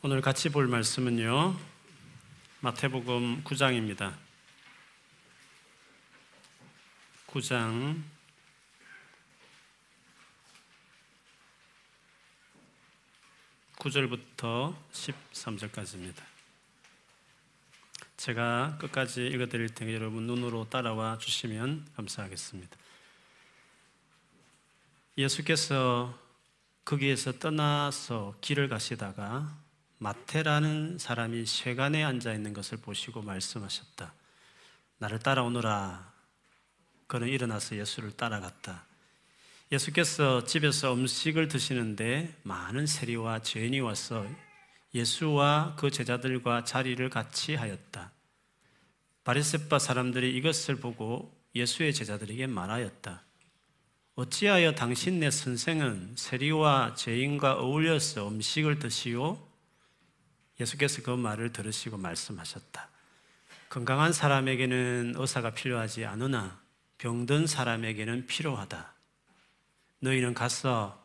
오늘 같이 볼 말씀은요. 마태복음 9장입니다. 9장 9절부터 13절까지입니다. 제가 끝까지 읽어 드릴 테니 여러분 눈으로 따라와 주시면 감사하겠습니다. 예수께서 거기에서 떠나서 길을 가시다가 마태라는 사람이 쇠관에 앉아 있는 것을 보시고 말씀하셨다. 나를 따라오너라. 그는 일어나서 예수를 따라갔다. 예수께서 집에서 음식을 드시는데 많은 세리와 죄인이 와서 예수와 그 제자들과 자리를 같이 하였다. 바리새파 사람들이 이것을 보고 예수의 제자들에게 말하였다. 어찌하여 당신 내 선생은 세리와 죄인과 어울려서 음식을 드시오? 예수께서 그 말을 들으시고 말씀하셨다. 건강한 사람에게는 의사가 필요하지 않으나 병든 사람에게는 필요하다. 너희는 가서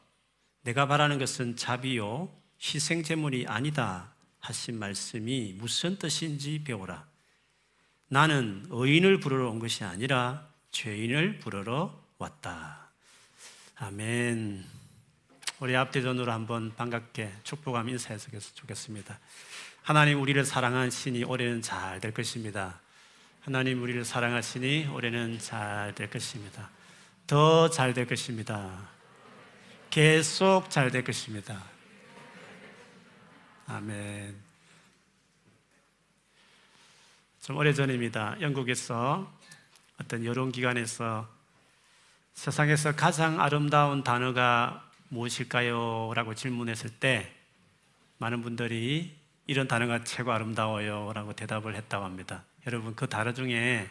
내가 바라는 것은 자비요 희생 제물이 아니다 하신 말씀이 무슨 뜻인지 배우라. 나는 의인을 부르러 온 것이 아니라 죄인을 부르러 왔다. 아멘. 우리 앞뒤전으로 한번 반갑게 축복하며 인사해서 좋겠습니다. 하나님 우리를 사랑하시니 올해는 잘 될 것입니다. 하나님 우리를 사랑하시니 올해는 잘 될 것입니다. 더 잘 될 것입니다. 계속 잘 될 것입니다. 아멘. 좀 오래전입니다. 영국에서 어떤 여론기관에서 세상에서 가장 아름다운 단어가 무엇일까요? 라고 질문했을 때 많은 분들이 이런 단어가 최고 아름다워요. 라고 대답을 했다고 합니다. 여러분, 그 단어 중에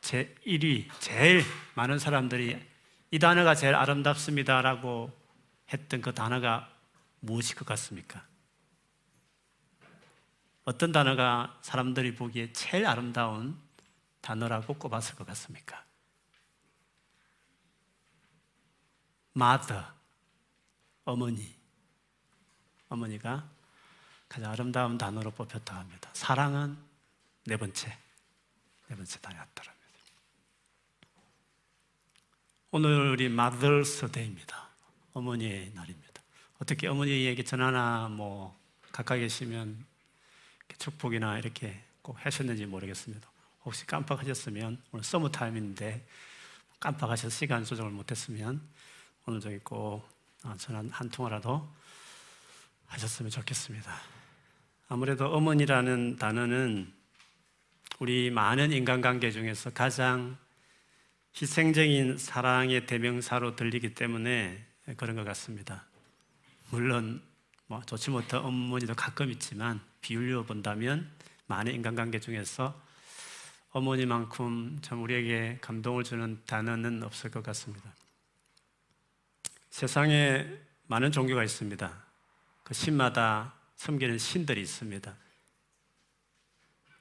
제 1위, 제일 많은 사람들이 이 단어가 제일 아름답습니다. 라고 했던 그 단어가 무엇일 것 같습니까? 어떤 단어가 사람들이 보기에 제일 아름다운 단어라고 꼽았을 것 같습니까? Mother, 어머니. 어머니가 가장 아름다운 단어로 뽑혔다 합니다. 사랑은 네 번째, 네 번째 단어였더랍니다. 오늘이 Mother's Day입니다. 어머니의 날입니다. 어떻게 어머니에게 전화나 뭐 가까이 계시면 축복이나 이렇게 꼭 하셨는지 모르겠습니다. 혹시 깜빡하셨으면 오늘 서머 타임인데 깜빡하셔서 시간 조정을 못했으면 오늘 저기 꼭 어, 전화 한 통화라도 하셨으면 좋겠습니다. 아무래도 어머니라는 단어는 우리 많은 인간관계 중에서 가장 희생적인 사랑의 대명사로 들리기 때문에 그런 것 같습니다. 물론 뭐 좋지 못한 어머니도 가끔 있지만 비율로 본다면 많은 인간관계 중에서 어머니만큼 참 우리에게 감동을 주는 단어는 없을 것 같습니다. 세상에 많은 종교가 있습니다. 그 신마다 섬기는 신들이 있습니다.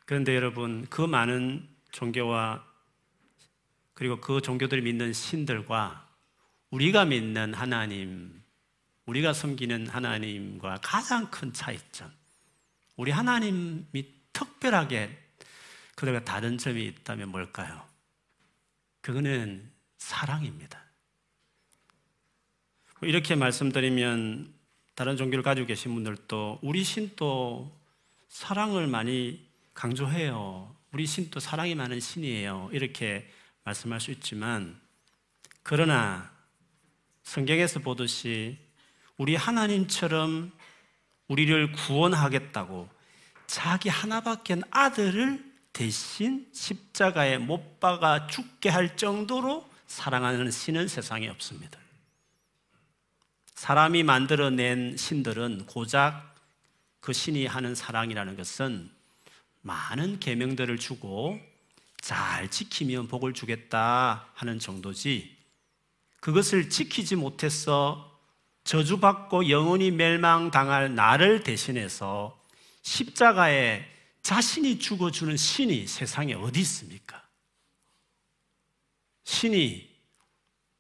그런데 여러분, 그 많은 종교와 그리고 그 종교들이 믿는 신들과 우리가 믿는 하나님, 우리가 섬기는 하나님과 가장 큰 차이점. 우리 하나님이 특별하게 그들과 다른 점이 있다면 뭘까요? 그거는 사랑입니다. 이렇게 말씀드리면 다른 종교를 가지고 계신 분들도 우리 신도 사랑을 많이 강조해요. 우리 신도 사랑이 많은 신이에요. 이렇게 말씀할 수 있지만 그러나 성경에서 보듯이 우리 하나님처럼 우리를 구원하겠다고 자기 하나밖에 아들을 대신 십자가에 못 박아 죽게 할 정도로 사랑하는 신은 세상에 없습니다. 사람이 만들어낸 신들은 고작 그 신이 하는 사랑이라는 것은 많은 계명들을 주고 잘 지키면 복을 주겠다 하는 정도지 그것을 지키지 못해서 저주받고 영원히 멸망당할 나를 대신해서 십자가에 자신이 죽어주는 신이 세상에 어디 있습니까? 신이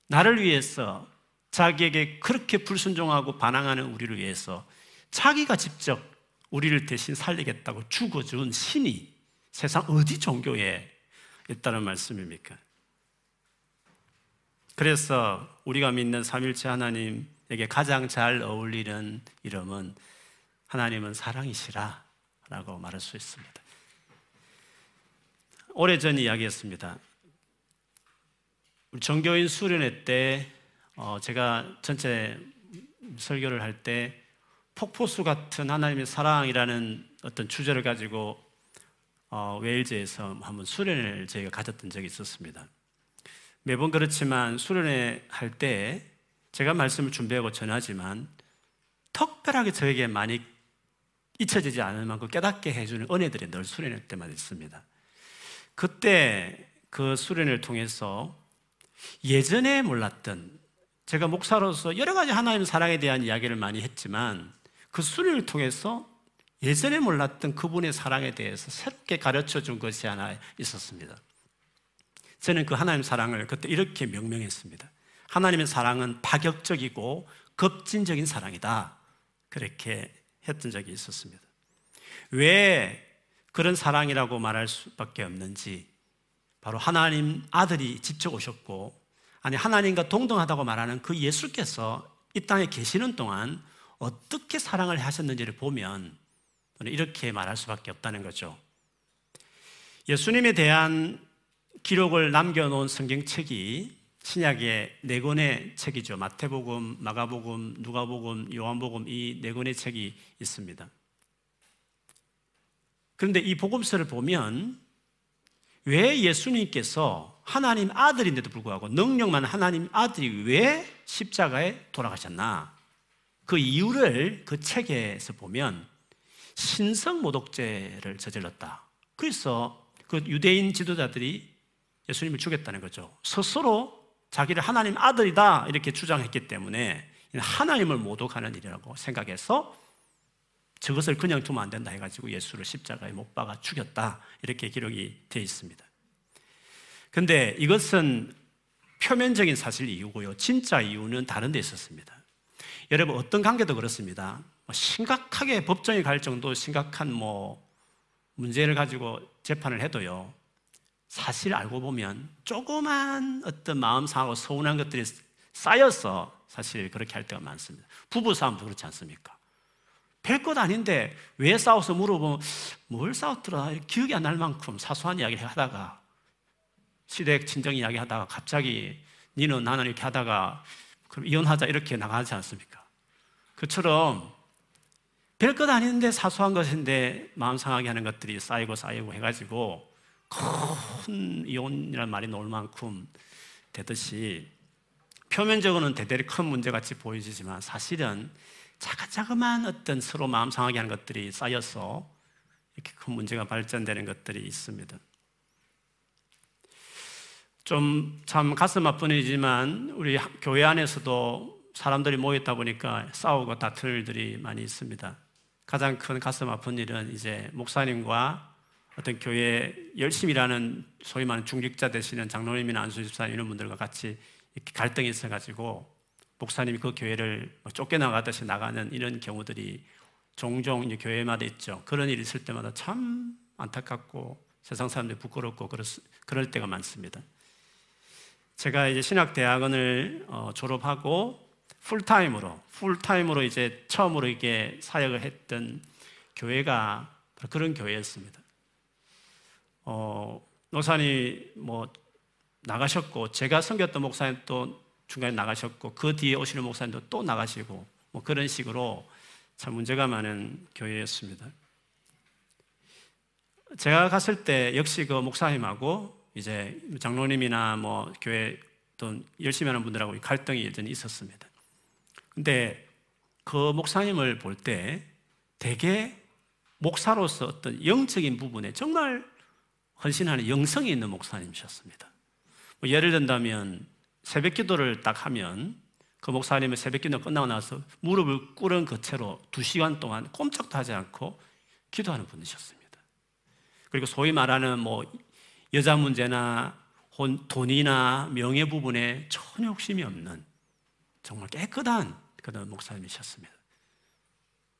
나를 위해서 자기에게 그렇게 불순종하고 반항하는 우리를 위해서 자기가 직접 우리를 대신 살리겠다고 죽어준 신이 세상 어디 종교에 있다는 말씀입니까? 그래서 우리가 믿는 삼일체 하나님에게 가장 잘 어울리는 이름은 하나님은 사랑이시라 라고 말할 수 있습니다. 오래전 이야기였습니다. 정교인 수련회 때 어, 제가 전체 설교를 할 때 폭포수 같은 하나님의 사랑이라는 어떤 주제를 가지고 어, 웨일즈에서 한번 수련회를 저희가 가졌던 적이 있었습니다. 매번 그렇지만 수련회 할 때 제가 말씀을 준비하고 전하지만 특별하게 저에게 많이 잊혀지지 않을 만큼 깨닫게 해주는 은혜들이 늘 수련회 때마다 있습니다. 그때 그 수련을 통해서 예전에 몰랐던 제가 목사로서 여러 가지 하나님 사랑에 대한 이야기를 많이 했지만 그 수련을 통해서 예전에 몰랐던 그분의 사랑에 대해서 새롭게 가르쳐 준 것이 하나 있었습니다. 저는 그 하나님 사랑을 그때 이렇게 명명했습니다. 하나님의 사랑은 파격적이고 급진적인 사랑이다. 그렇게 했던 적이 있었습니다. 왜 그런 사랑이라고 말할 수밖에 없는지 바로 하나님 아들이 직접 오셨고 아니 하나님과 동등하다고 말하는 그 예수께서 이 땅에 계시는 동안 어떻게 사랑을 하셨는지를 보면 이렇게 말할 수밖에 없다는 거죠. 예수님에 대한 기록을 남겨놓은 성경책이 신약의 네 권의 책이죠. 마태복음, 마가복음, 누가복음, 요한복음 이 네 권의 책이 있습니다. 그런데 이 복음서를 보면 왜 예수님께서 하나님 아들인데도 불구하고 능력만 하나님 아들이 왜 십자가에 돌아가셨나? 그 이유를 그 책에서 보면 신성 모독죄를 저질렀다. 그래서 그 유대인 지도자들이 예수님을 죽였다는 거죠. 스스로 자기를 하나님 아들이다 이렇게 주장했기 때문에 하나님을 모독하는 일이라고 생각해서 저것을 그냥 두면 안 된다 해가지고 예수를 십자가에 못 박아 죽였다 이렇게 기록이 되어 있습니다. 근데 이것은 표면적인 사실 이유고요. 진짜 이유는 다른 데 있었습니다. 여러분 어떤 관계도 그렇습니다. 뭐 심각하게 법정에 갈 정도 심각한 뭐 문제를 가지고 재판을 해도요. 사실 알고 보면 조그만 어떤 마음 상하고 서운한 것들이 쌓여서 사실 그렇게 할 때가 많습니다. 부부 싸움도 그렇지 않습니까? 별것 아닌데 왜 싸워서 물어보면 뭘 싸웠더라 기억이 안 날 만큼 사소한 이야기를 하다가 시댁 친정 이야기 하다가 갑자기 니는 나는 이렇게 하다가 그럼 이혼하자 이렇게 나가지 않습니까? 그처럼 별것 아닌데 사소한 것인데 마음 상하게 하는 것들이 쌓이고 쌓이고 해가지고 큰 이혼이라는 말이 나올 만큼 되듯이 표면적으로는 대대리 큰 문제같이 보여지지만 사실은 자그자그만 어떤 서로 마음 상하게 하는 것들이 쌓여서 이렇게 큰 문제가 발전되는 것들이 있습니다. 좀 참 가슴 아픈 일이지만 우리 교회 안에서도 사람들이 모였다 보니까 싸우고 다툴 일들이 많이 있습니다. 가장 큰 가슴 아픈 일은 이제 목사님과 어떤 교회 열심히 일하는 소위 말하는 중직자 되시는 장로님이나 안수집사 이런 분들과 같이 이렇게 갈등이 있어가지고 목사님이 그 교회를 쫓겨나가듯이 나가는 이런 경우들이 종종 이제 교회마다 있죠. 그런 일이 있을 때마다 참 안타깝고 세상 사람들이 부끄럽고 그럴 때가 많습니다. 제가 이제 신학 대학원을 어, 졸업하고 풀타임으로, 풀타임으로 이제 처음으로 이게 사역을 했던 교회가 그런 교회였습니다. 어, 목사님 뭐 나가셨고, 제가 섬겼던 목사님 또 중간에 나가셨고 그 뒤에 오시는 목사님도 또 나가시고 뭐 그런 식으로 참 문제가 많은 교회였습니다. 제가 갔을 때 역시 그 목사님하고 이제 장로님이나 뭐 교회 또 열심히 하는 분들하고 갈등이 여전히 있었습니다. 근데 그 목사님을 볼 때 대개 목사로서 어떤 영적인 부분에 정말 헌신하는 영성이 있는 목사님이셨습니다. 뭐 예를 든다면 새벽 기도를 딱 하면 그 목사님의 새벽 기도 끝나고 나서 무릎을 꿇은 그 채로 두 시간 동안 꼼짝도 하지 않고 기도하는 분이셨습니다. 그리고 소위 말하는 뭐 여자 문제나 돈이나 명예 부분에 전혀 욕심이 없는 정말 깨끗한 그런 목사님이셨습니다.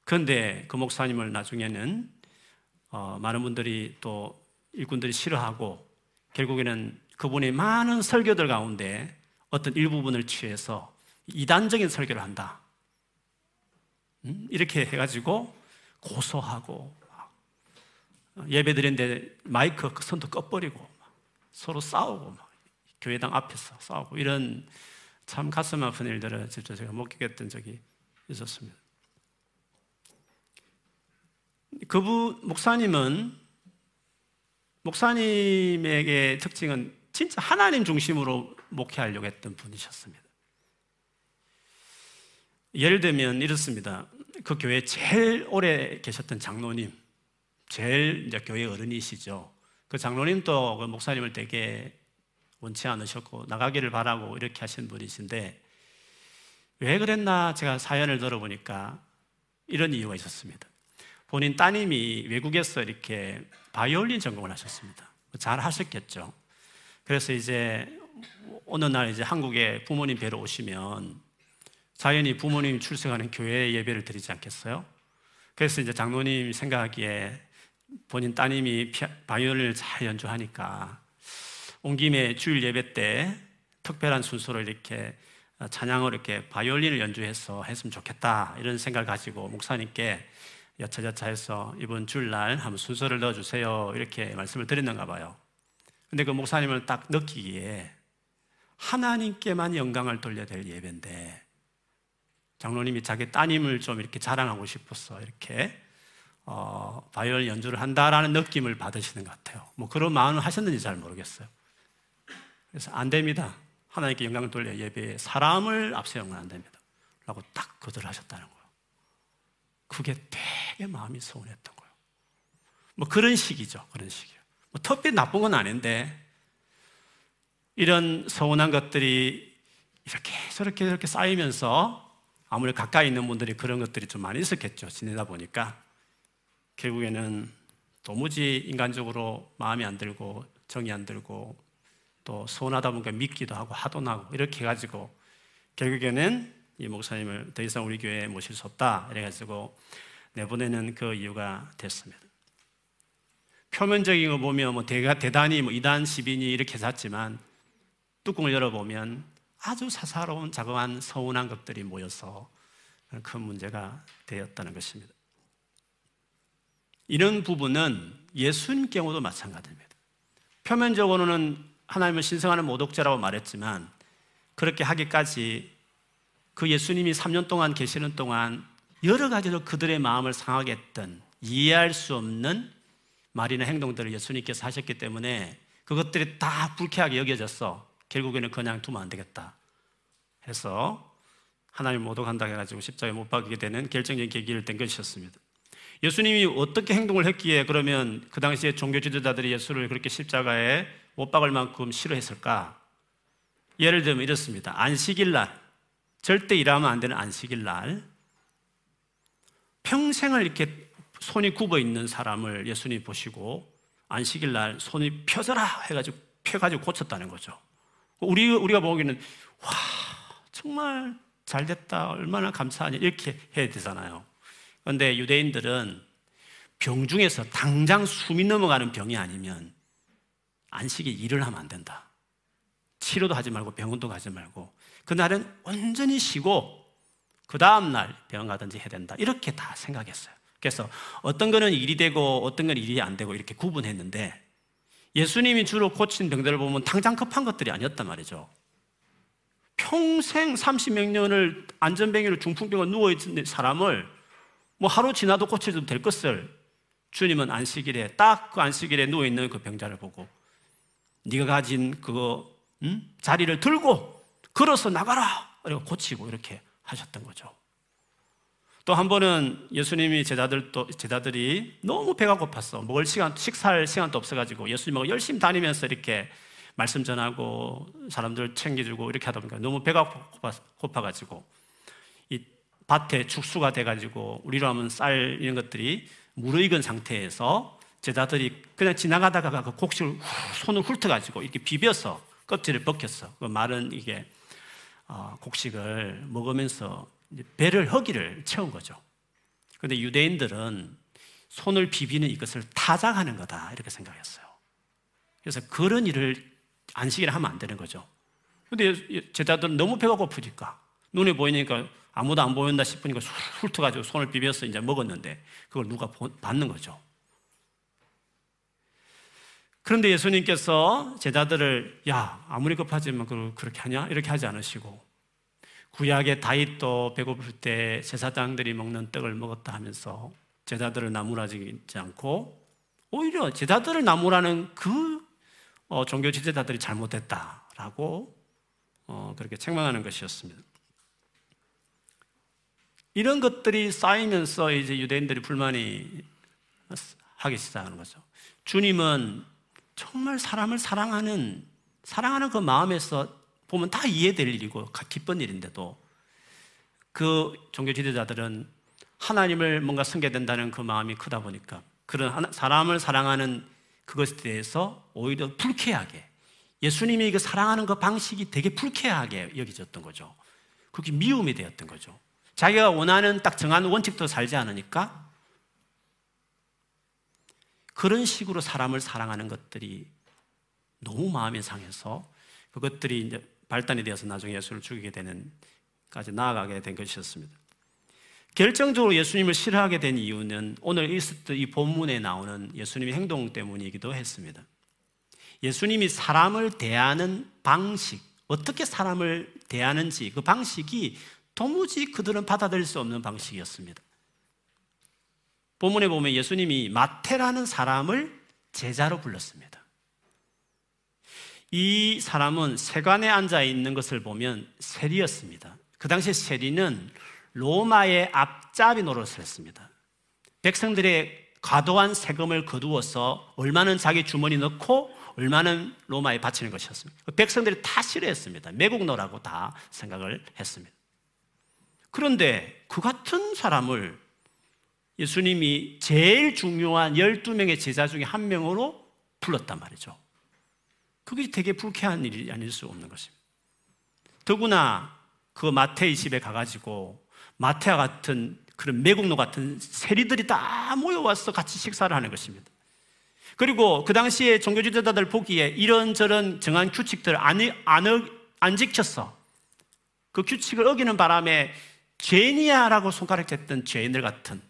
그런데 그 목사님을 나중에는 어, 많은 분들이 또 일꾼들이 싫어하고 결국에는 그분이 많은 설교들 가운데 어떤 일부분을 취해서 이단적인 설교를 한다. 음? 이렇게 해가지고 고소하고 예배 드리는데 마이크 손도 꺼버리고 서로 싸우고 교회당 앞에서 싸우고 이런 참 가슴 아픈 일들을 직접 제가 목격했던 적이 있었습니다. 그분 목사님은 목사님에게 특징은 진짜 하나님 중심으로 목회하려고 했던 분이셨습니다. 예를 들면 이렇습니다. 그 교회 제일 오래 계셨던 장로님, 제일 이제 교회 어른이시죠. 그 장로님도 그 목사님을 되게 원치 않으셨고 나가기를 바라고 이렇게 하신 분이신데 왜 그랬나 제가 사연을 들어보니까 이런 이유가 있었습니다. 본인 따님이 외국에서 이렇게 바이올린 전공을 하셨습니다. 잘 하셨겠죠. 그래서 이제 어느 날 이제 한국에 부모님 뵈러 오시면 자연히 부모님 출석하는 교회 예배를 드리지 않겠어요? 그래서 이제 장로님 생각하기에 본인 따님이 바이올린을 잘 연주하니까 온 김에 주일 예배 때 특별한 순서로 이렇게 찬양을 이렇게 바이올린을 연주해서 했으면 좋겠다 이런 생각을 가지고 목사님께 여차저차해서 이번 주일날 한번 순서를 넣어주세요 이렇게 말씀을 드렸는가 봐요. 근데 그 목사님을 딱 느끼기에 하나님께만 영광을 돌려야 될 예배인데 장로님이 자기 따님을 좀 이렇게 자랑하고 싶어서 이렇게 어, 바이올 연주를 한다라는 느낌을 받으시는 것 같아요. 뭐 그런 마음을 하셨는지 잘 모르겠어요. 그래서 안 됩니다. 하나님께 영광을 돌려 예배에 사람을 앞세우면 안 됩니다. 라고 딱 거절하셨다는 거예요. 그게 되게 마음이 서운했던 거예요. 뭐 그런 식이죠. 그런 식이요. 뭐 특별히 나쁜 건 아닌데 이런 서운한 것들이 이렇게 저렇게 저렇게 쌓이면서 아무리 가까이 있는 분들이 그런 것들이 좀 많이 있었겠죠. 지내다 보니까 결국에는 도무지 인간적으로 마음이 안 들고 정이 안 들고 또 서운하다 보니까 믿기도 하고 하도 나고 이렇게 해가지고 결국에는 이 목사님을 더 이상 우리 교회에 모실 수 없다 이래가지고 내보내는 그 이유가 됐습니다. 표면적인 거 보면 뭐 대가 대단히 뭐 이단 시빈이 이렇게 샀지만 뚜껑을 열어보면 아주 사사로운 작은 서운한 것들이 모여서 큰 문제가 되었다는 것입니다. 이런 부분은 예수님 경우도 마찬가지입니다. 표면적으로는 하나님을 신성하는 모독자라고 말했지만 그렇게 하기까지 그 예수님이 3년 동안 계시는 동안 여러 가지로 그들의 마음을 상하게 했던 이해할 수 없는 말이나 행동들을 예수님께서 하셨기 때문에 그것들이 다 불쾌하게 여겨졌어. 결국에는 그냥 두면 안 되겠다. 해서 하나님 모독한다 해가지고 십자가에 못 박히게 되는 결정적인 계기를 된 것이었습니다. 예수님이 어떻게 행동을 했기에 그러면 그 당시에 종교 지도자들이 예수를 그렇게 십자가에 못 박을 만큼 싫어했을까? 예를 들면 이렇습니다. 안식일 날, 절대 일하면 안 되는 안식일 날, 평생을 이렇게 손이 굽어 있는 사람을 예수님이 보시고 안식일 날 손이 펴져라 해가지고 펴가지고 고쳤다는 거죠. 우리, 우리가 보기에는 와, 정말 잘 됐다. 얼마나 감사하냐. 이렇게 해야 되잖아요. 그런데 유대인들은 병 중에서 당장 숨이 넘어가는 병이 아니면 안식이 일을 하면 안 된다. 치료도 하지 말고 병원도 가지 말고 그날은 온전히 쉬고 그 다음날 병원 가든지 해야 된다. 이렇게 다 생각했어요. 그래서 어떤 거는 일이 되고 어떤 건 일이 안 되고 이렇게 구분했는데 예수님이 주로 고친 병들을 보면 당장 급한 것들이 아니었단 말이죠. 평생 30몇 년을 안전병으로 중풍병에 누워있는 사람을 뭐 하루 지나도 고쳐도 될 것을 주님은 안식일에 딱 그 안식일에 누워 있는 그 병자를 보고 네가 가진 그 음? 자리를 들고 걸어서 나가라. 그리고 고치고 이렇게 하셨던 거죠. 또 한 번은 예수님이 제자들 또 제자들이 너무 배가 고팠어. 먹을 시간 식사할 시간도 없어 가지고 예수님하고 열심히 다니면서 이렇게 말씀 전하고 사람들 챙겨주고 이렇게 하다 보니까 너무 배가 고파, 고파 가지고 밭에 축수가 돼가지고 우리로 하면 쌀 이런 것들이 무르익은 상태에서 제자들이 그냥 지나가다가 그 곡식을 손을 훑어가지고 이렇게 비벼서 껍질을 벗겼어. 그 말은 이게 어, 곡식을 먹으면서 배를 허기를 채운 거죠. 그런데 유대인들은 손을 비비는 이것을 타작하는 거다 이렇게 생각했어요. 그래서 그런 일을 안식일에 하면 안 되는 거죠. 근데 제자들은 너무 배가 고프니까 눈에 보이니까 아무도 안 보인다 싶으니까 훑어가지고 손을 비벼서 이제 먹었는데 그걸 누가 받는 거죠. 그런데 예수님께서 제자들을 야 아무리 급하지만 그렇게 하냐 이렇게 하지 않으시고 구약의 다윗도 배고플 때 제사장들이 먹는 떡을 먹었다 하면서 제자들을 나무라지지 않고 오히려 제자들을 나무라는 그 어, 종교 지도자들이 잘못했다라고 어, 그렇게 책망하는 것이었습니다. 이런 것들이 쌓이면서 이제 유대인들이 불만이 하기 시작하는 거죠. 주님은 정말 사람을 사랑하는 사랑하는 그 마음에서 보면 다 이해될 일이고 기쁜 일인데도 그 종교 지도자들은 하나님을 뭔가 섬겨야 다는 그 마음이 크다 보니까 그런 사람을 사랑하는 그것에 대해서 오히려 불쾌하게 예수님이 그 사랑하는 그 방식이 되게 불쾌하게 여겨졌던 거죠. 그게 미움이 되었던 거죠. 자기가 원하는 딱 정한 원칙도 살지 않으니까 그런 식으로 사람을 사랑하는 것들이 너무 마음이 상해서 그것들이 이제 발단이 되어서 나중에 예수를 죽이게 되는 까지 나아가게 된 것이었습니다. 결정적으로 예수님을 싫어하게 된 이유는 오늘 이 본문에 나오는 예수님의 행동 때문이기도 했습니다. 예수님이 사람을 대하는 방식, 어떻게 사람을 대하는지 그 방식이 도무지 그들은 받아들일 수 없는 방식이었습니다. 본문에 보면 예수님이 마태라는 사람을 제자로 불렀습니다. 이 사람은 세관에 앉아 있는 것을 보면 세리였습니다. 그 당시에 세리는 로마의 앞잡이 노릇을 했습니다. 백성들의 과도한 세금을 거두어서 얼마는 자기 주머니 넣고 얼마는 로마에 바치는 것이었습니다. 백성들이 다 싫어했습니다. 매국노라고 다 생각을 했습니다. 그런데 그 같은 사람을 예수님이 제일 중요한 12명의 제자 중에 한 명으로 불렀단 말이죠. 그게 되게 불쾌한 일이 아닐 수 없는 것입니다. 더구나 그 마태의 집에 가가지고 마태와 같은 그런 매국노 같은 세리들이 다 모여와서 같이 식사를 하는 것입니다. 그리고 그 당시에 종교 지도자들 보기에 이런저런 정한 규칙들을 안, 안, 안 지켰어. 그 규칙을 어기는 바람에 죄인이야라고 손가락했던 죄인들 같은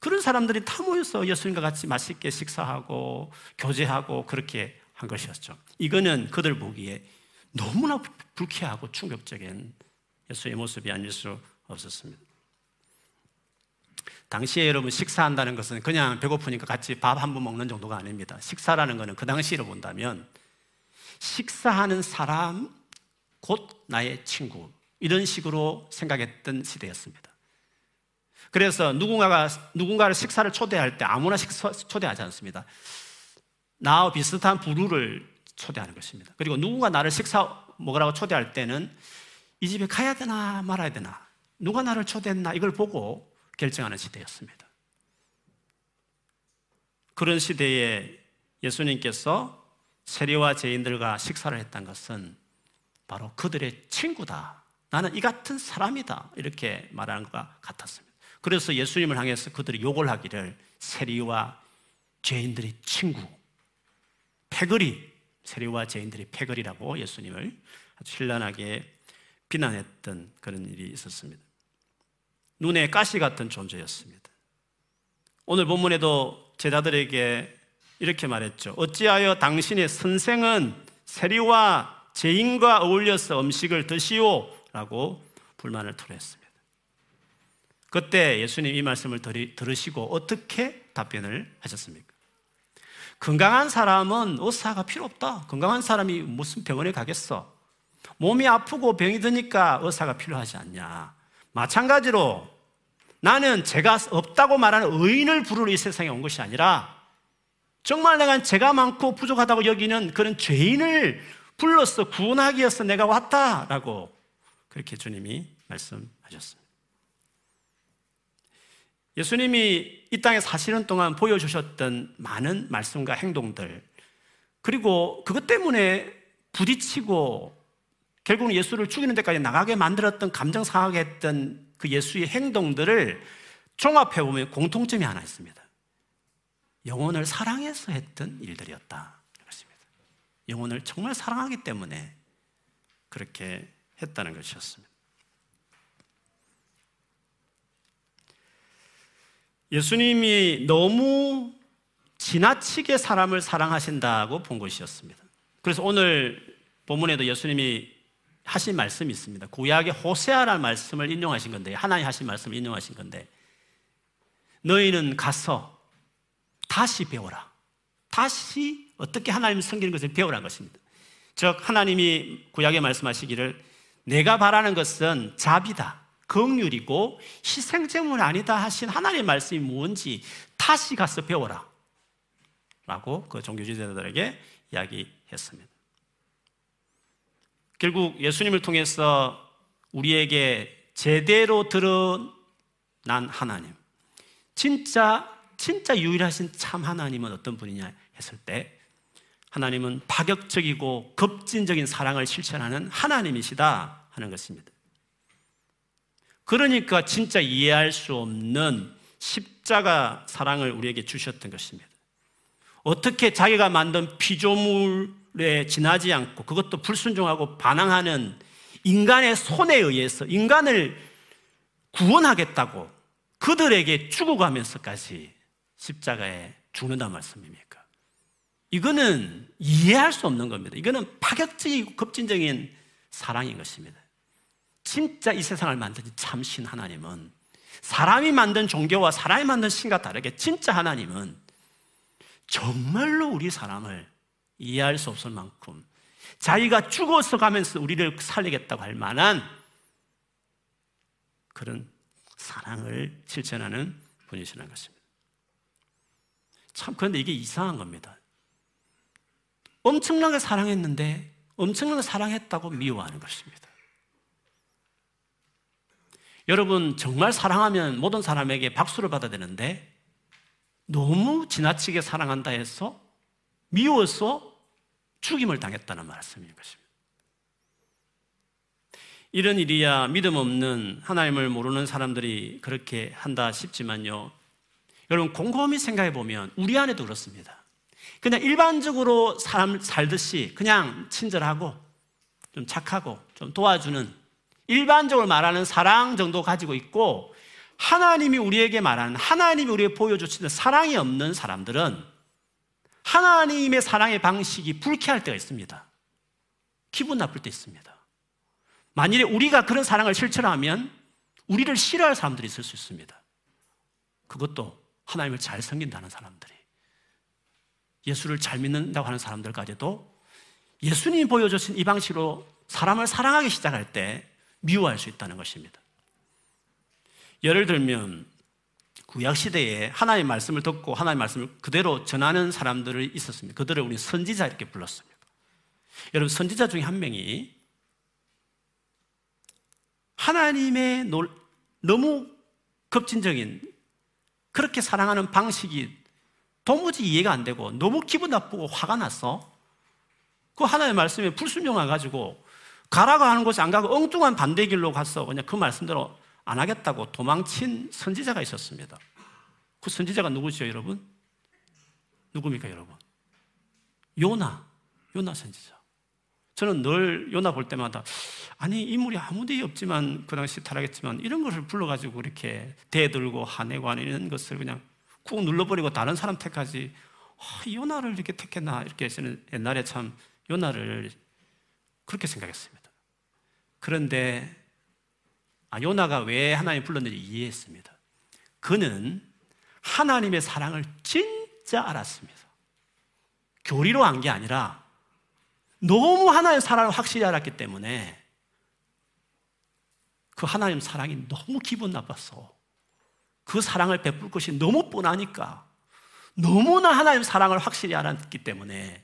그런 사람들이 다 모여서 예수님과 같이 맛있게 식사하고 교제하고 그렇게 한 것이었죠. 이거는 그들 보기에 너무나 불쾌하고 충격적인 예수의 모습이 아닐 수 없었습니다. 당시에 여러분 식사한다는 것은 그냥 배고프니까 같이 밥 한 번 먹는 정도가 아닙니다. 식사라는 것은 그 당시로 본다면 식사하는 사람 곧 나의 친구 이런 식으로 생각했던 시대였습니다. 그래서 누군가가 누군가를 식사를 초대할 때 아무나 식사 초대하지 않습니다. 나와 비슷한 부류를 초대하는 것입니다. 그리고 누군가 나를 식사 먹으라고 초대할 때는 이 집에 가야 되나 말아야 되나 누가 나를 초대했나 이걸 보고 결정하는 시대였습니다. 그런 시대에 예수님께서 세리와 죄인들과 식사를 했던 것은 바로 그들의 친구다. 나는 이 같은 사람이다. 이렇게 말하는 것과 같았습니다. 그래서 예수님을 향해서 그들이 욕을 하기를 세리와 죄인들의 친구, 패거리, 세리와 죄인들의 패거리라고 예수님을 아주 신란하게 비난했던 그런 일이 있었습니다. 눈에 가시 같은 존재였습니다. 오늘 본문에도 제자들에게 이렇게 말했죠. 어찌하여 당신의 선생은 세리와 죄인과 어울려서 음식을 드시오? 라고 불만을 토로했습니다. 그때 예수님 이 말씀을 들으시고 어떻게 답변을 하셨습니까? 건강한 사람은 의사가 필요 없다. 건강한 사람이 무슨 병원에 가겠어? 몸이 아프고 병이 드니까 의사가 필요하지 않냐. 마찬가지로 나는 죄가 없다고 말하는 의인을 부르러 이 세상에 온 것이 아니라 정말 내가 죄가 많고 부족하다고 여기는 그런 죄인을 불러서 구원하기 위해서 내가 왔다라고 그렇게 주님이 말씀하셨습니다. 예수님이 이 땅에 사시는 동안 보여주셨던 많은 말씀과 행동들, 그리고 그것 때문에 부딪히고 결국은 예수를 죽이는 데까지 나가게 만들었던 감정 상하게 했던 그 예수의 행동들을 종합해 보면 공통점이 하나 있습니다. 영혼을 사랑해서 했던 일들이었다. 영혼을 정말 사랑하기 때문에 그렇게 했다는 것이었습니다. 예수님이 너무 지나치게 사람을 사랑하신다고 본 것이었습니다. 그래서 오늘 본문에도 예수님이 하신 말씀이 있습니다. 구약의 호세아라는 말씀을 인용하신 건데, 하나님 하신 말씀을 인용하신 건데, 너희는 가서 다시 배워라. 다시 어떻게 하나님을 섬기는 것을 배우라는 것입니다. 즉, 하나님이 구약에 말씀하시기를 내가 바라는 것은 자비다. 긍휼이고 희생제물 아니다 하신 하나님의 말씀이 뭔지 다시 가서 배워라. 라고 그 종교 지도자들에게 이야기했습니다. 결국 예수님을 통해서 우리에게 제대로 드러난 하나님. 진짜, 진짜 유일하신 참 하나님은 어떤 분이냐 했을 때 하나님은 파격적이고 급진적인 사랑을 실천하는 하나님이시다 하는 것입니다. 그러니까 진짜 이해할 수 없는 십자가 사랑을 우리에게 주셨던 것입니다. 어떻게 자기가 만든 피조물에 지나지 않고 그것도 불순종하고 반항하는 인간의 손에 의해서 인간을 구원하겠다고 그들에게 죽어가면서까지 십자가에 죽는단 말씀입니까? 이거는 이해할 수 없는 겁니다. 이거는 파격적이고 급진적인 사랑인 것입니다. 진짜 이 세상을 만든 참신 하나님은 사람이 만든 종교와 사람이 만든 신과 다르게 진짜 하나님은 정말로 우리 사람을 이해할 수 없을 만큼 자기가 죽어서 가면서 우리를 살리겠다고 할 만한 그런 사랑을 실천하는 분이시라는 것입니다. 참, 그런데 이게 이상한 겁니다. 엄청나게 사랑했는데 엄청나게 사랑했다고 미워하는 것입니다. 여러분, 정말 사랑하면 모든 사람에게 박수를 받아야 되는데 너무 지나치게 사랑한다 해서 미워서 죽임을 당했다는 말씀인 것입니다. 이런 일이야 믿음 없는 하나님을 모르는 사람들이 그렇게 한다 싶지만요. 여러분 곰곰이 생각해 보면 우리 안에도 그렇습니다. 그냥 일반적으로 사람 살듯이 그냥 친절하고 좀 착하고 좀 도와주는 일반적으로 말하는 사랑 정도 가지고 있고 하나님이 우리에게 말하는 하나님이 우리에게 보여주시는 사랑이 없는 사람들은 하나님의 사랑의 방식이 불쾌할 때가 있습니다. 기분 나쁠 때 있습니다. 만일에 우리가 그런 사랑을 실천하면 우리를 싫어할 사람들이 있을 수 있습니다. 그것도 하나님을 잘 섬긴다는 사람들이 예수를 잘 믿는다고 하는 사람들까지도 예수님이 보여주신 이 방식으로 사람을 사랑하기 시작할 때 미워할 수 있다는 것입니다. 예를 들면 구약 시대에 하나님의 말씀을 듣고 하나님의 말씀을 그대로 전하는 사람들이 있었습니다. 그들을 우리 선지자 이렇게 불렀습니다. 여러분 선지자 중에 한 명이 하나님의 너무 급진적인 그렇게 사랑하는 방식이 도무지 이해가 안 되고 너무 기분 나쁘고 화가 났어. 그 하나님의 말씀에 불순종해 가지고 가라고 하는 곳이 안 가고 엉뚱한 반대 길로 갔어. 그냥 그 말씀대로 안 하겠다고 도망친 선지자가 있었습니다. 그 선지자가 누구죠, 여러분? 누굽니까, 여러분? 요나, 요나 선지자. 저는 늘 요나 볼 때마다 아니 인물이 아무데 없지만 그 당시 타락했지만 이런 것을 불러가지고 이렇게 대들고 화내고 하는 것을 그냥 꾹 눌러버리고 다른 사람 택하지 아, 요나를 이렇게 택했나 이렇게 저는 옛날에 참 요나를 그렇게 생각했습니다. 그런데 아, 요나가 왜 하나님 불렀는지 이해했습니다. 그는 하나님의 사랑을 진짜 알았습니다. 교리로 한게 아니라 너무 하나님의 사랑을 확실히 알았기 때문에 그 하나님 사랑이 너무 기분 나빴어. 그 사랑을 베풀 것이 너무 뻔하니까 너무나 하나님 사랑을 확실히 알았기 때문에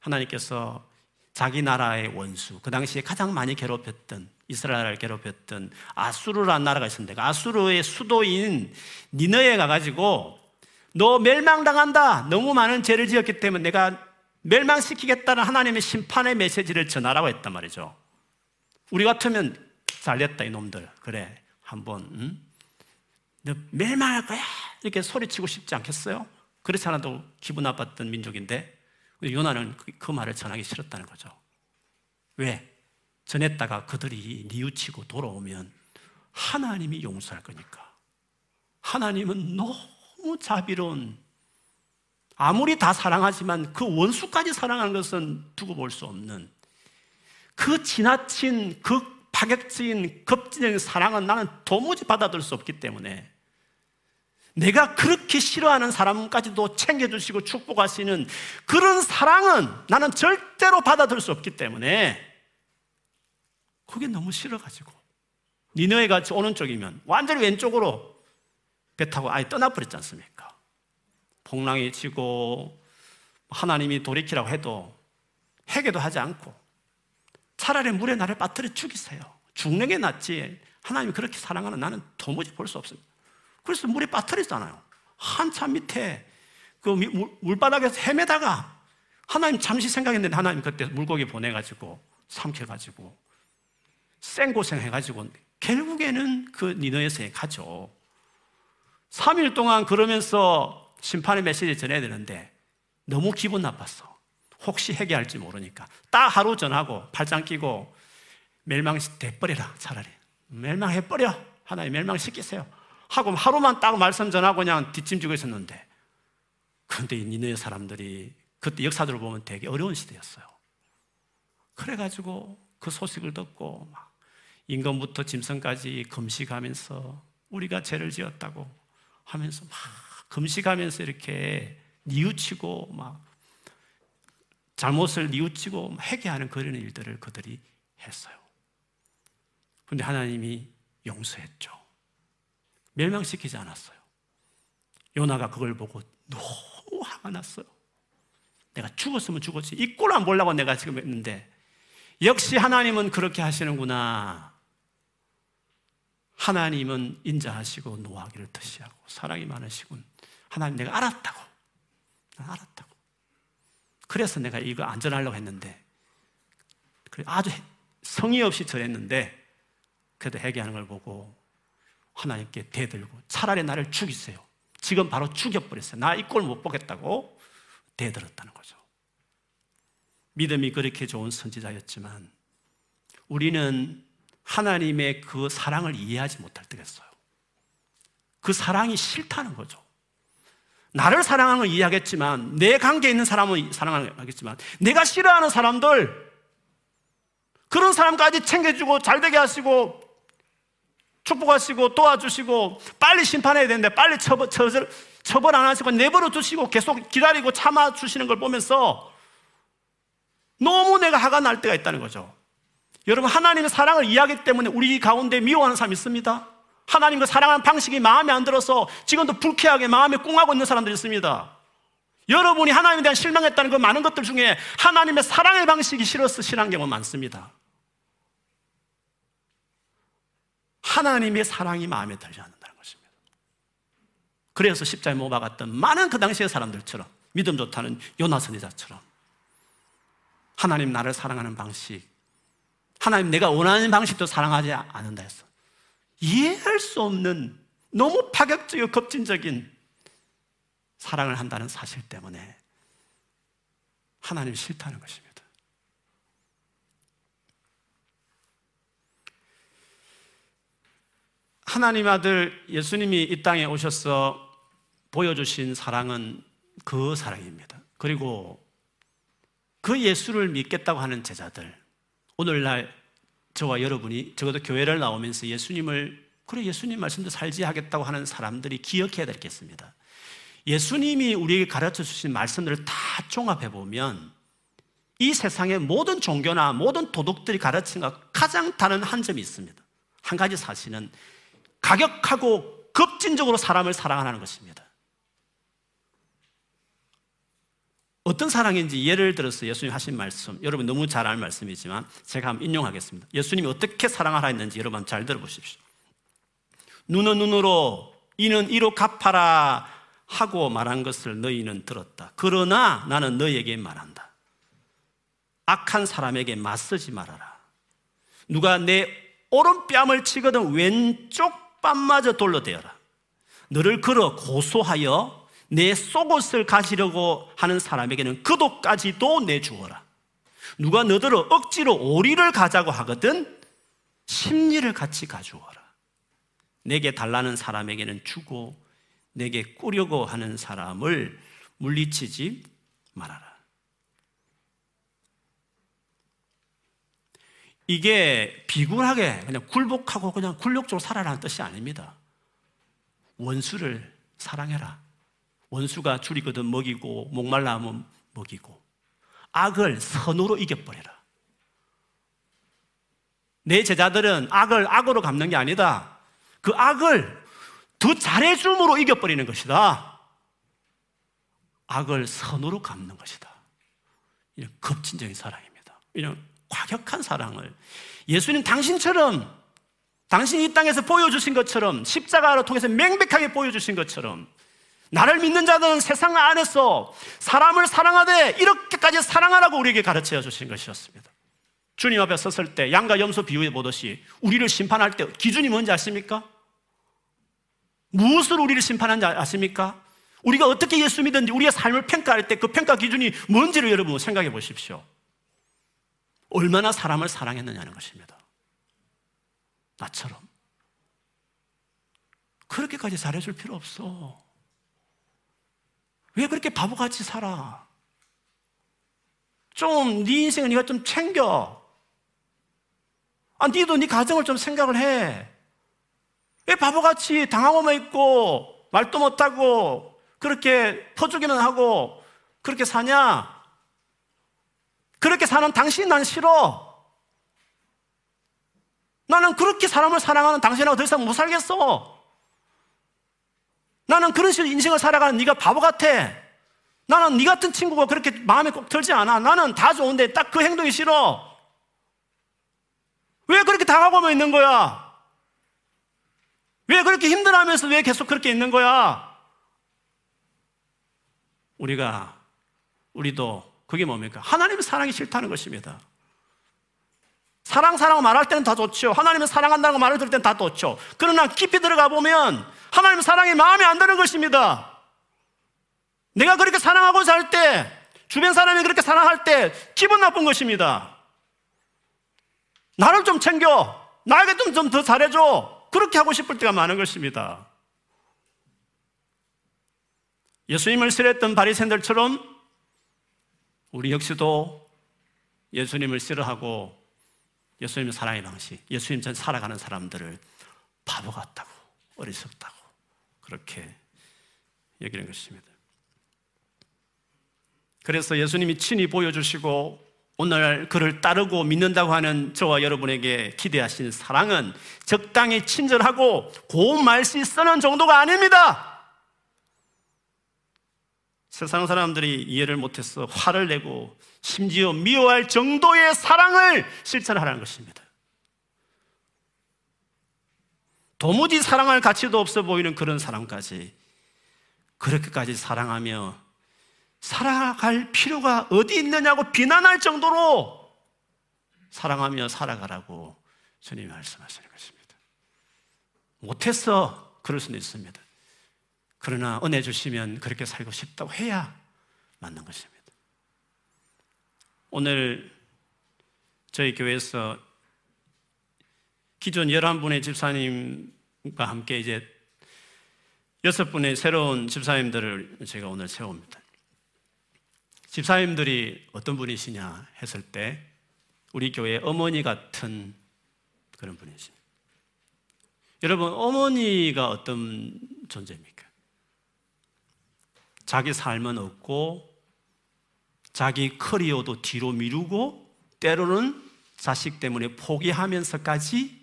하나님께서 자기 나라의 원수, 그 당시에 가장 많이 괴롭혔던 이스라엘을 괴롭혔던 아수르라는 나라가 있었는데 그 아수르의 수도인 니너에 가가지고 너 멸망당한다. 너무 많은 죄를 지었기 때문에 내가 멸망시키겠다는 하나님의 심판의 메시지를 전하라고 했단 말이죠. 우리 같으면 잘됐다 이놈들. 그래 한번 응? 너 멸망할 거야. 이렇게 소리치고 싶지 않겠어요? 그렇지 않아도 기분 나빴던 민족인데 요나는 그, 그 말을 전하기 싫었다는 거죠. 왜? 전했다가 그들이 뉘우치고 돌아오면 하나님이 용서할 거니까. 하나님은 너무 자비로운 아무리 다 사랑하지만 그 원수까지 사랑하는 것은 두고 볼 수 없는 그 지나친 그 파격적인 급진적인 사랑은 나는 도무지 받아들일 수 없기 때문에 내가 그렇게 싫어하는 사람까지도 챙겨주시고 축복하시는 그런 사랑은 나는 절대로 받아들일 수 없기 때문에 그게 너무 싫어가지고 니너에 같이 오른쪽이면 완전히 왼쪽으로 배 타고 아예 떠나버렸지 않습니까? 풍랑이 치고 하나님이 돌이키라고 해도 회개도 하지 않고 차라리 물에 나를 빠뜨려 죽이세요. 죽는 게 낫지. 하나님이 그렇게 사랑하는 나는 도무지 볼 수 없습니다. 그래서 물에 빠뜨렸잖아요. 한참 밑에 그 물, 바닥에서 헤매다가 하나님 잠시 생각했는데 하나님 그때 물고기 보내가지고 삼켜가지고 생고생 해가지고 결국에는 그 니너에서 가죠. 3일 동안 그러면서 심판의 메시지 전해야 되는데 너무 기분 나빴어. 혹시 해결할지 모르니까. 딱 하루 전하고 팔짱 끼고 멸망돼버려라 차라리. 멸망해버려. 하나님 멸망시키세요. 하고 하루만 딱 말씀 전하고 그냥 뒷짐지고 있었는데 그런데 이 니네 사람들이 그때 역사들을 보면 되게 어려운 시대였어요. 그래가지고 그 소식을 듣고 막 인간부터 짐승까지 금식하면서 우리가 죄를 지었다고 하면서 막 금식하면서 이렇게 뉘우치고 막 잘못을 뉘우치고 회개하는 그런 일들을 그들이 했어요. 그런데 하나님이 용서했죠. 멸망시키지 않았어요. 요나가 그걸 보고 너무 화가 났어요. 내가 죽었으면 죽었지. 이 꼴 안 보려고 내가 지금 했는데 역시 하나님은 그렇게 하시는구나. 하나님은 인자하시고 노하기를 터시하고 사랑이 많으시군. 하나님 내가 알았다고. 알았다고. 그래서 내가 이거 안전하려고 했는데 아주 성의 없이 전했는데 그래도 회개하는 걸 보고 하나님께 대들고 차라리 나를 죽이세요. 지금 바로 죽여버렸어요. 나 이 꼴 못 보겠다고 대들었다는 거죠. 믿음이 그렇게 좋은 선지자였지만 우리는 하나님의 그 사랑을 이해하지 못할 때가 있어요. 그 사랑이 싫다는 거죠. 나를 사랑하는 걸 이해하겠지만, 내 관계에 있는 사람은 사랑하겠지만, 내가 싫어하는 사람들, 그런 사람까지 챙겨주고 잘되게 하시고, 축복하시고, 도와주시고, 빨리 심판해야 되는데, 빨리 처벌, 처벌, 처벌 안 하시고, 내버려 두시고, 계속 기다리고 참아 주시는 걸 보면서, 너무 내가 화가 날 때가 있다는 거죠. 여러분 하나님의 사랑을 이해하기 때문에 우리 가운데 미워하는 사람 있습니다. 하나님과 사랑하는 방식이 마음에 안 들어서 지금도 불쾌하게 마음에 꿍하고 있는 사람들 있습니다. 여러분이 하나님에 대한 실망했다는 그 많은 것들 중에 하나님의 사랑의 방식이 싫어서 싫어한 경우 많습니다. 하나님의 사랑이 마음에 들지 않는다는 것입니다. 그래서 십자에 못 박았던 많은 그 당시의 사람들처럼 믿음 좋다는 요나 선지자처럼 하나님 나를 사랑하는 방식 하나님 내가 원하는 방식도 사랑하지 않는다 했어. 이해할 수 없는 너무 파격적이고 급진적인 사랑을 한다는 사실 때문에 하나님 싫다는 것입니다. 하나님 아들 예수님이 이 땅에 오셔서 보여주신 사랑은 그 사랑입니다. 그리고 그 예수를 믿겠다고 하는 제자들, 오늘날 저와 여러분이 적어도 교회를 나오면서 예수님을 그래 예수님 말씀도 살지 하겠다고 하는 사람들이 기억해야 되겠습니다. 예수님이 우리에게 가르쳐 주신 말씀들을 다 종합해 보면 이 세상의 모든 종교나 모든 도덕들이 가르치는 것 가장 다른 한 점이 있습니다. 한 가지 사실은 가격하고 급진적으로 사람을 사랑하는 것입니다. 어떤 사랑인지 예를 들어서 예수님 하신 말씀, 여러분 너무 잘 아는 말씀이지만 제가 한번 인용하겠습니다. 예수님이 어떻게 사랑하라 했는지 여러분 잘 들어보십시오. 눈은 눈으로, 이는 이로 갚아라 하고 말한 것을 너희는 들었다. 그러나 나는 너희에게 말한다. 악한 사람에게 맞서지 말아라. 누가 내 오른뺨을 치거든 왼쪽 뺨마저 돌로 대어라. 너를 걸어 고소하여 내 속옷을 가지려고 하는 사람에게는 그도까지도 내주어라. 누가 너더러 억지로 오리를 가자고 하거든 심리를 같이 가져오라. 내게 달라는 사람에게는 주고 내게 꾸려고 하는 사람을 물리치지 말아라. 이게 비굴하게 그냥 굴복하고 그냥 굴욕적으로 살아라는 뜻이 아닙니다. 원수를 사랑해라. 원수가 줄이거든 먹이고 목말라 하면 먹이고 악을 선으로 이겨버려라. 내 제자들은 악을 악으로 갚는 게 아니다. 그 악을 더 잘해줌으로 이겨버리는 것이다. 악을 선으로 갚는 것이다. 이런 급진적인 사랑입니다. 이런 과격한 사랑을 예수님 당신처럼 당신이 이 땅에서 보여주신 것처럼 십자가를 통해서 명백하게 보여주신 것처럼 나를 믿는 자들은 세상 안에서 사람을 사랑하되 이렇게까지 사랑하라고 우리에게 가르쳐 주신 것이었습니다. 주님 앞에 섰을 때 양과 염소 비유해 보듯이 우리를 심판할 때 기준이 뭔지 아십니까? 무엇으로 우리를 심판하는지 아십니까? 우리가 어떻게 예수 믿는지 우리의 삶을 평가할 때 그 평가 기준이 뭔지를 여러분 생각해 보십시오. 얼마나 사람을 사랑했느냐는 것입니다. 나처럼. 그렇게까지 잘해줄 필요 없어. 왜 그렇게 바보같이 살아? 좀 네 인생을 네가 좀 챙겨. 아, 니도 네 가정을 좀 생각을 해. 왜 바보같이 당하고만 있고 말도 못하고 그렇게 퍼주기는 하고 그렇게 사냐? 그렇게 사는 당신 난 싫어. 나는 그렇게 사람을 사랑하는 당신하고 더 이상 못 살겠어. 나는 그런 식으로 인생을 살아가는 네가 바보 같아. 나는 네 같은 친구가 그렇게 마음에 꼭 들지 않아. 나는 다 좋은데 딱 그 행동이 싫어. 왜 그렇게 당하고만 있는 거야? 왜 그렇게 힘들어하면서 왜 계속 그렇게 있는 거야? 우리가 우리도 그게 뭡니까? 하나님의 사랑이 싫다는 것입니다. 사랑 사랑 말할 때는 다 좋죠. 하나님을 사랑한다는 말을 들을 때는 다 좋죠. 그러나 깊이 들어가 보면 하나님 사랑이 마음에 안 드는 것입니다. 내가 그렇게 사랑하고 살 때, 주변 사람이 그렇게 사랑할 때 기분 나쁜 것입니다. 나를 좀 챙겨. 나에게 좀 더 잘해줘. 그렇게 하고 싶을 때가 많은 것입니다. 예수님을 싫어했던 바리새인들처럼 우리 역시도 예수님을 싫어하고 예수님의 사랑의 방식, 예수님처럼 살아가는 사람들을 바보 같다고, 어리석다고, 그렇게 여기는 것입니다. 그래서 예수님이 친히 보여주시고 오늘 그를 따르고 믿는다고 하는 저와 여러분에게 기대하신 사랑은 적당히 친절하고 고운 말씨 쓰는 정도가 아닙니다. 세상 사람들이 이해를 못해서 화를 내고 심지어 미워할 정도의 사랑을 실천하라는 것입니다. 도무지 사랑할 가치도 없어 보이는 그런 사람까지 그렇게까지 사랑하며 살아갈 필요가 어디 있느냐고 비난할 정도로 사랑하며 살아가라고 주님이 말씀하시는 것입니다. 못해서 그럴 수는 있습니다. 그러나 은혜 주시면 그렇게 살고 싶다고 해야 맞는 것입니다. 오늘 저희 교회에서 기존 11분의 집사님과 함께 이제 여섯 분의 새로운 집사님들을 제가 오늘 세웁니다. 집사님들이 어떤 분이시냐 했을 때 우리 교회 어머니 같은 그런 분이십니다. 여러분, 어머니가 어떤 존재입니까? 자기 삶은 없고 자기 커리어도 뒤로 미루고 때로는 자식 때문에 포기하면서까지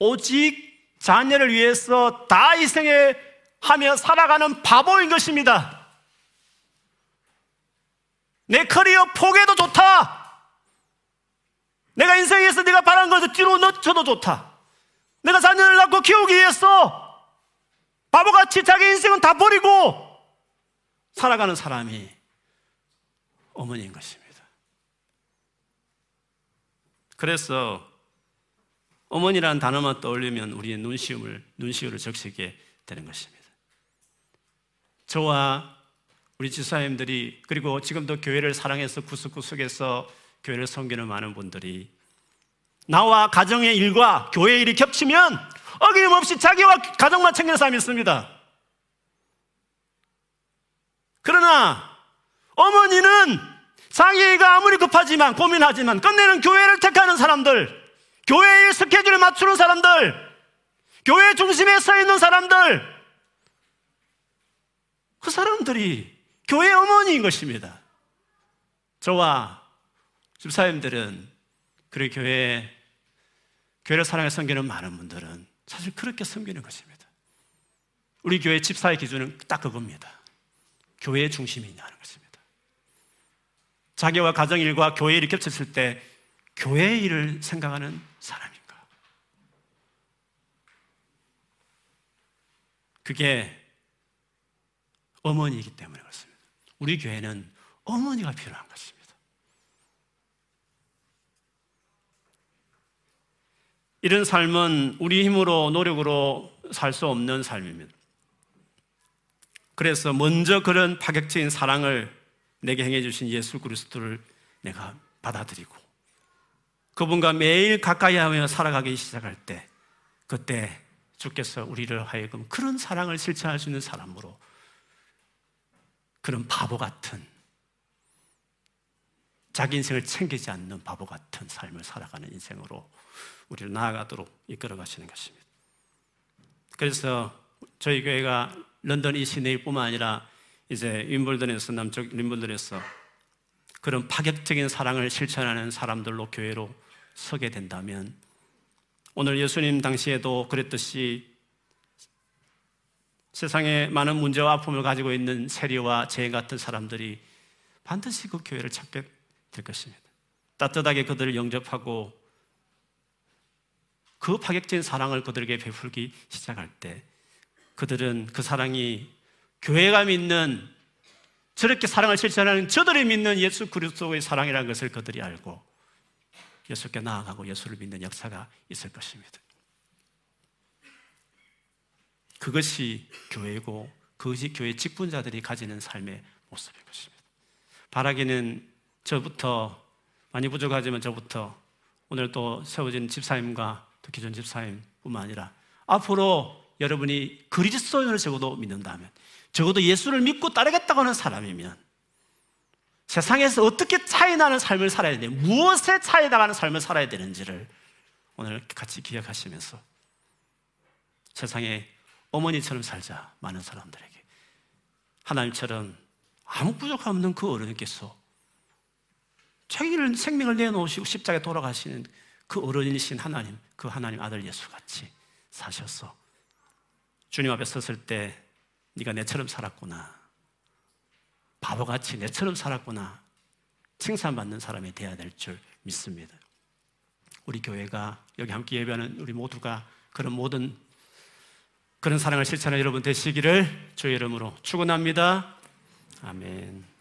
오직 자녀를 위해서 다 희생해 하며 살아가는 바보인 것입니다. 내 커리어 포기해도 좋다. 내가 인생에서 내가 바란 것을 뒤로 넣쳐도 좋다. 내가 자녀를 낳고 키우기 위해서 바보같이 자기 인생은 다 버리고 살아가는 사람이 어머니인 것입니다. 그래서 어머니라는 단어만 떠올리면 우리의 눈시움을, 눈시울을 적시게 되는 것입니다. 저와 우리 지사님들이 그리고 지금도 교회를 사랑해서 구석구석에서 교회를 섬기는 많은 분들이 나와 가정의 일과 교회 일이 겹치면 어김없이 자기와 가정만 챙기는 사람이 있습니다. 그러나 어머니는 자기가 아무리 급하지만 고민하지만 끝내는 교회를 택하는 사람들, 교회의 스케줄에 맞추는 사람들, 교회 중심에 서 있는 사람들, 그 사람들이 교회 어머니인 것입니다. 저와 집사님들은 그리 교회 교회를 사랑해 섬기는 많은 분들은 사실 그렇게 섬기는 것입니다. 우리 교회 집사의 기준은 딱 그겁니다. 교회의 중심이냐는 것입니다. 자기와 가정 일과 교회 일이 겹쳤을 때 교회 일을 생각하는 사람인가? 그게 어머니이기 때문에 그렇습니다. 우리 교회는 어머니가 필요한 것입니다. 이런 삶은 우리 힘으로 노력으로 살 수 없는 삶입니다. 그래서 먼저 그런 파격적인 사랑을 내게 행해 주신 예수 그리스도를 내가 받아들이고 그분과 매일 가까이 하며 살아가기 시작할 때 그때 주께서 우리를 하여금 그런 사랑을 실천할 수 있는 사람으로 그런 바보 같은 자기 인생을 챙기지 않는 바보 같은 삶을 살아가는 인생으로 우리를 나아가도록 이끌어 가시는 것입니다. 그래서 저희 교회가 런던 이 시내일뿐만 아니라 이제 윈블던에서 남쪽 윈블던에서 그런 파격적인 사랑을 실천하는 사람들로 교회로 서게 된다면 오늘 예수님 당시에도 그랬듯이 세상에 많은 문제와 아픔을 가지고 있는 세리와 죄인 같은 사람들이 반드시 그 교회를 찾게 될 것입니다. 따뜻하게 그들을 영접하고 그 파격적인 사랑을 그들에게 베풀기 시작할 때 그들은 그 사랑이 교회가 믿는 저렇게 사랑을 실천하는 저들이 믿는 예수 그리스도의 사랑이라는 것을 그들이 알고 예수께 나아가고 예수를 믿는 역사가 있을 것입니다. 그것이 교회고 그것이 교회 직분자들이 가지는 삶의 모습인 것입니다. 바라기는 저부터 많이 부족하지만 저부터 오늘 또 세워진 집사님과 또 기존 집사님뿐만 아니라 앞으로 여러분이 그리스도인을 적어도 믿는다면 적어도 예수를 믿고 따르겠다고 하는 사람이면 세상에서 어떻게 차이 나는 삶을 살아야 되는지 무엇에 차이 나가는 삶을 살아야 되는지를 오늘 같이 기억하시면서 세상에 어머니처럼 살자 많은 사람들에게. 하나님처럼 아무 부족함 없는 그 어른께서 자기를 생명을 내놓으시고 십자가에 돌아가시는 그 어른이신 하나님 그 하나님 아들 예수 같이 사셔서 주님 앞에 섰을 때 네가 내처럼 살았구나 바보같이 내처럼 살았구나 칭찬받는 사람이 되어야 될 줄 믿습니다 우리 교회가 여기 함께 예배하는 우리 모두가 그런 모든 그런 사랑을 실천하는 여러분 되시기를 주의 이름으로 축원합니다. 아멘.